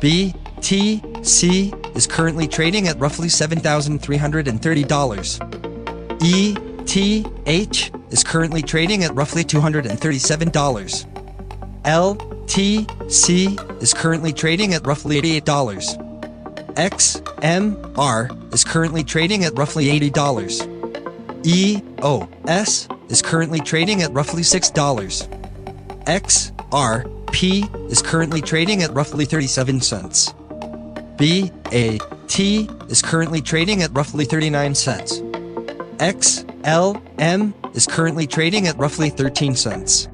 BTC is currently trading at roughly $7,330. ETH is currently trading at roughly $237. LTC is currently trading at roughly $88. XMR is currently trading at roughly $80. EOS is currently trading at roughly $6. XRP is currently trading at roughly 37 cents. BAT is currently trading at roughly 39 cents. XLM is currently trading at roughly 13 cents.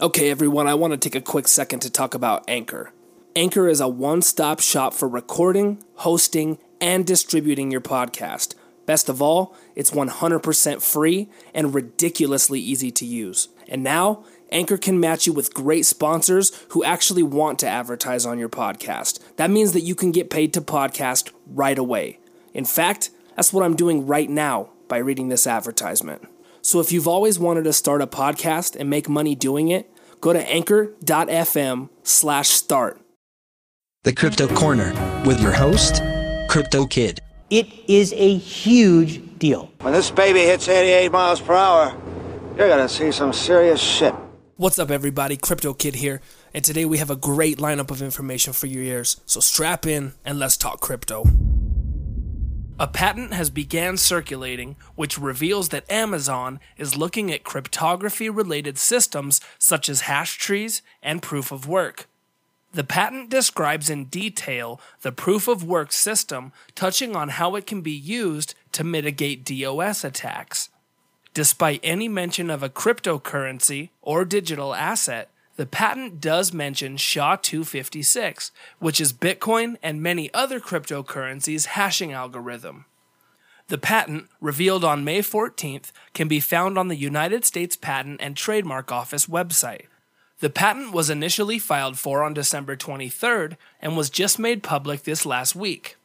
Okay, everyone, I want to take a quick second to talk about Anchor. Anchor is a one stop shop for recording, hosting, and distributing your podcast. Best of all, it's 100% free and ridiculously easy to use. And now, Anchor can match you with great sponsors who actually want to advertise on your podcast. That means that you can get paid to podcast right away. In fact, that's what I'm doing right now by reading this advertisement. So if you've always wanted to start a podcast and make money doing it, go to anchor.fm slash start. The Crypto Corner with your host, Crypto Kid. It is a huge deal. When this baby hits 88 miles per hour, you're gonna see some serious shit. What's up, everybody? Crypto Kid here, and today we have a great lineup of information for your ears. So strap in and let's talk crypto. A patent has began circulating which reveals that Amazon is looking at cryptography related systems such as hash trees and proof of work. The patent describes in detail the proof of work system, touching on how it can be used to mitigate DOS attacks. Despite any mention of a cryptocurrency or digital asset, the patent does mention SHA 256, which is Bitcoin and many other cryptocurrencies' hashing algorithm. The patent, revealed on May 14th, can be found on the United States Patent and Trademark Office website. The patent was initially filed for on December 23rd and was just made public this last week.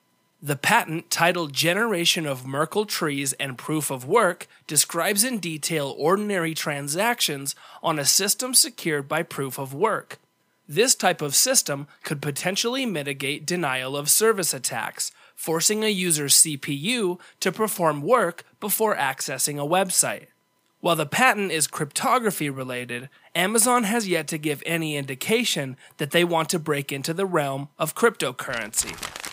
The patent, titled Generation of Merkle Trees and Proof of Work, describes in detail ordinary transactions on a system secured by proof of work. This type of system could potentially mitigate denial of service attacks, forcing a user's CPU to perform work before accessing a website. While the patent is cryptography related, Amazon has yet to give any indication that they want to break into the realm of cryptocurrency.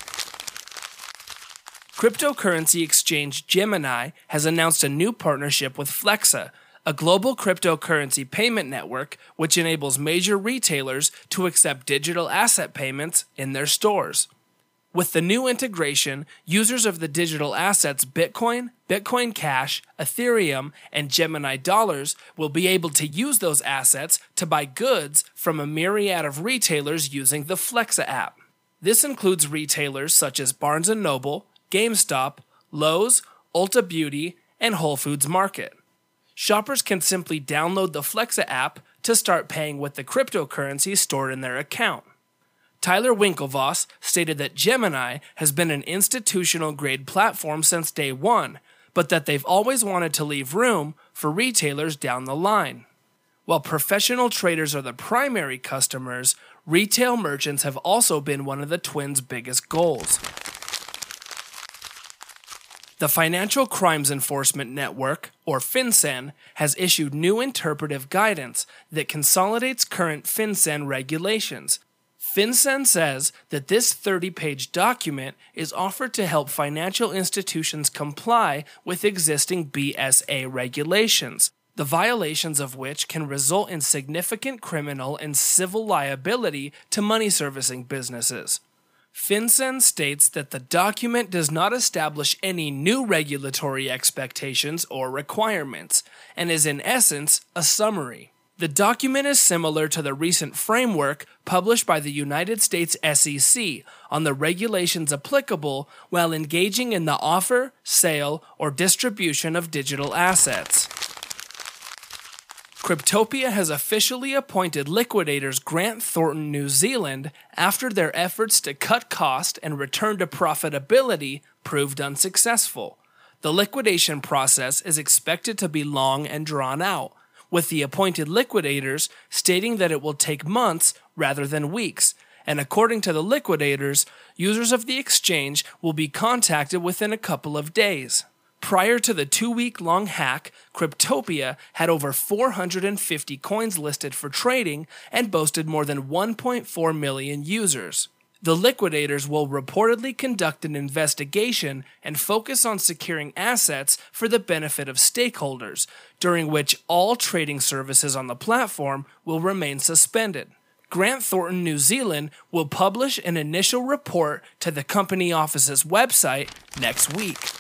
Cryptocurrency exchange Gemini has announced a new partnership with Flexa, a global cryptocurrency payment network which enables major retailers to accept digital asset payments in their stores. With the new integration, users of the digital assets Bitcoin, Bitcoin Cash, Ethereum, and Gemini dollars will be able to use those assets to buy goods from a myriad of retailers using the Flexa app. This includes retailers such as Barnes & Noble, GameStop, Lowe's, Ulta Beauty, and Whole Foods Market. Shoppers can simply download the Flexa app to start paying with the cryptocurrency stored in their account. Tyler Winklevoss stated that Gemini has been an institutional grade platform since day one, but that they've always wanted to leave room for retailers down the line. While professional traders are the primary customers, retail merchants have also been one of the twins' biggest goals. The Financial Crimes Enforcement Network, or FinCEN, has issued new interpretive guidance that consolidates current FinCEN regulations FinCEN says that this 30 page document is offered to help financial institutions comply with existing BSA regulations, the violations of which can result in significant criminal and civil liability to money servicing businesses. FinCEN states that the document does not establish any new regulatory expectations or requirements, and is in essence a summary. The document is similar to the recent framework published by the United States SEC on the regulations applicable while engaging in the offer, sale, or distribution of digital assets. Cryptopia has officially appointed liquidators Grant Thornton New Zealand after their efforts to cut cost and return to profitability proved unsuccessful. The liquidation process is expected to be long and drawn out with the appointed liquidators stating that it will take months rather than weeks. And according to the liquidators, users of the exchange will be contacted within a couple of days. Prior to the two week long hack, Cryptopia had over 450 coins listed for trading and boasted more than 1.4 million users. The liquidators will reportedly conduct an investigation and focus on securing assets for the benefit of stakeholders, during which all trading services on the platform will remain suspended. Grant Thornton New Zealand will publish an initial report to the company office's website next week.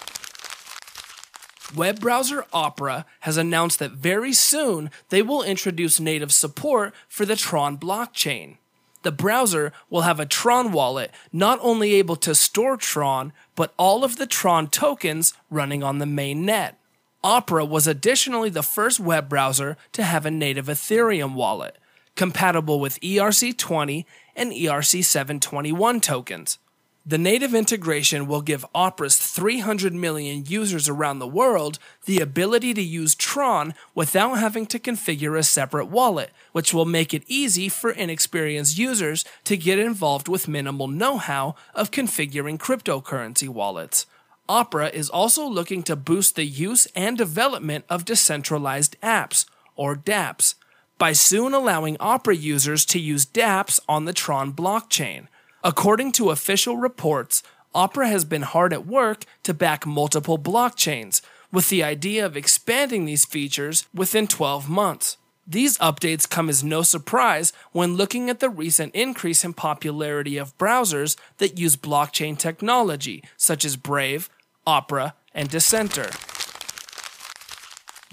Web browser Opera has announced that very soon they will introduce native support for the Tron blockchain the browser will have a Tron wallet not only able to store Tron, but all of the Tron tokens running on the main net. Opera was additionally the first web browser to have a native Ethereum wallet, compatible with ERC20 and ERC721 tokens. The native integration will give Opera's 300 million users around the world the ability to use Tron without having to configure a separate wallet, which will make it easy for inexperienced users to get involved with minimal know how of configuring cryptocurrency wallets. Opera is also looking to boost the use and development of decentralized apps, or dApps, by soon allowing Opera users to use dApps on the Tron blockchain. According to official reports, Opera has been hard at work to back multiple blockchains, with the idea of expanding these features within 12 months. These updates come as no surprise when looking at the recent increase in popularity of browsers that use blockchain technology, such as Brave, Opera, and Dissenter.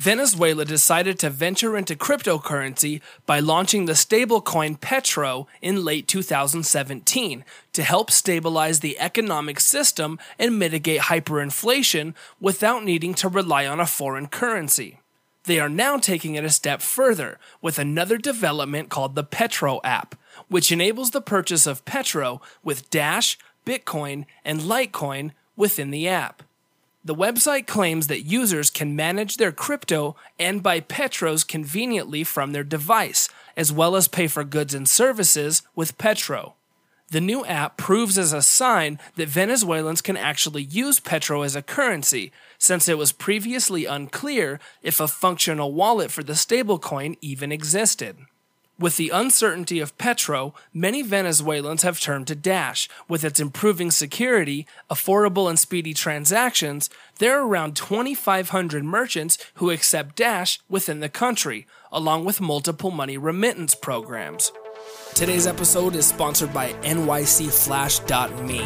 Venezuela decided to venture into cryptocurrency by launching the stablecoin Petro in late 2017 to help stabilize the economic system and mitigate hyperinflation without needing to rely on a foreign currency. They are now taking it a step further with another development called the Petro app, which enables the purchase of Petro with Dash, Bitcoin, and Litecoin within the app. The website claims that users can manage their crypto and buy Petros conveniently from their device, as well as pay for goods and services with Petro. The new app proves as a sign that Venezuelans can actually use Petro as a currency, since it was previously unclear if a functional wallet for the stablecoin even existed. With the uncertainty of Petro, many Venezuelans have turned to Dash. With its improving security, affordable and speedy transactions, there are around 2,500 merchants who accept Dash within the country, along with multiple money remittance programs. Today's episode is sponsored by NYCFlash.me.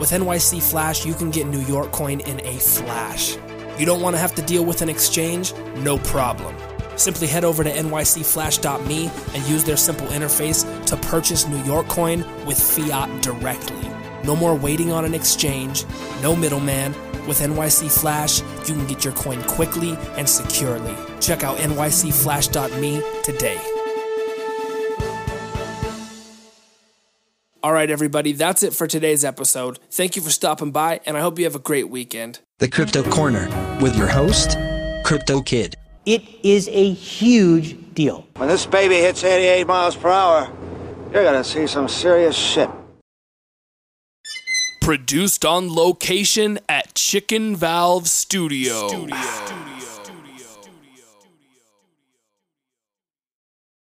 With NYC Flash, you can get New York coin in a flash. You don't want to have to deal with an exchange? No problem. Simply head over to nycflash.me and use their simple interface to purchase New York coin with fiat directly. No more waiting on an exchange, no middleman. With NYC Flash, you can get your coin quickly and securely. Check out nycflash.me today. All right, everybody, that's it for today's episode. Thank you for stopping by, and I hope you have a great weekend. The Crypto Corner with your host, Crypto Kid. It is a huge deal. When this baby hits 88 miles per hour, you're gonna see some serious shit. Produced on location at Chicken Valve Studio. Studio.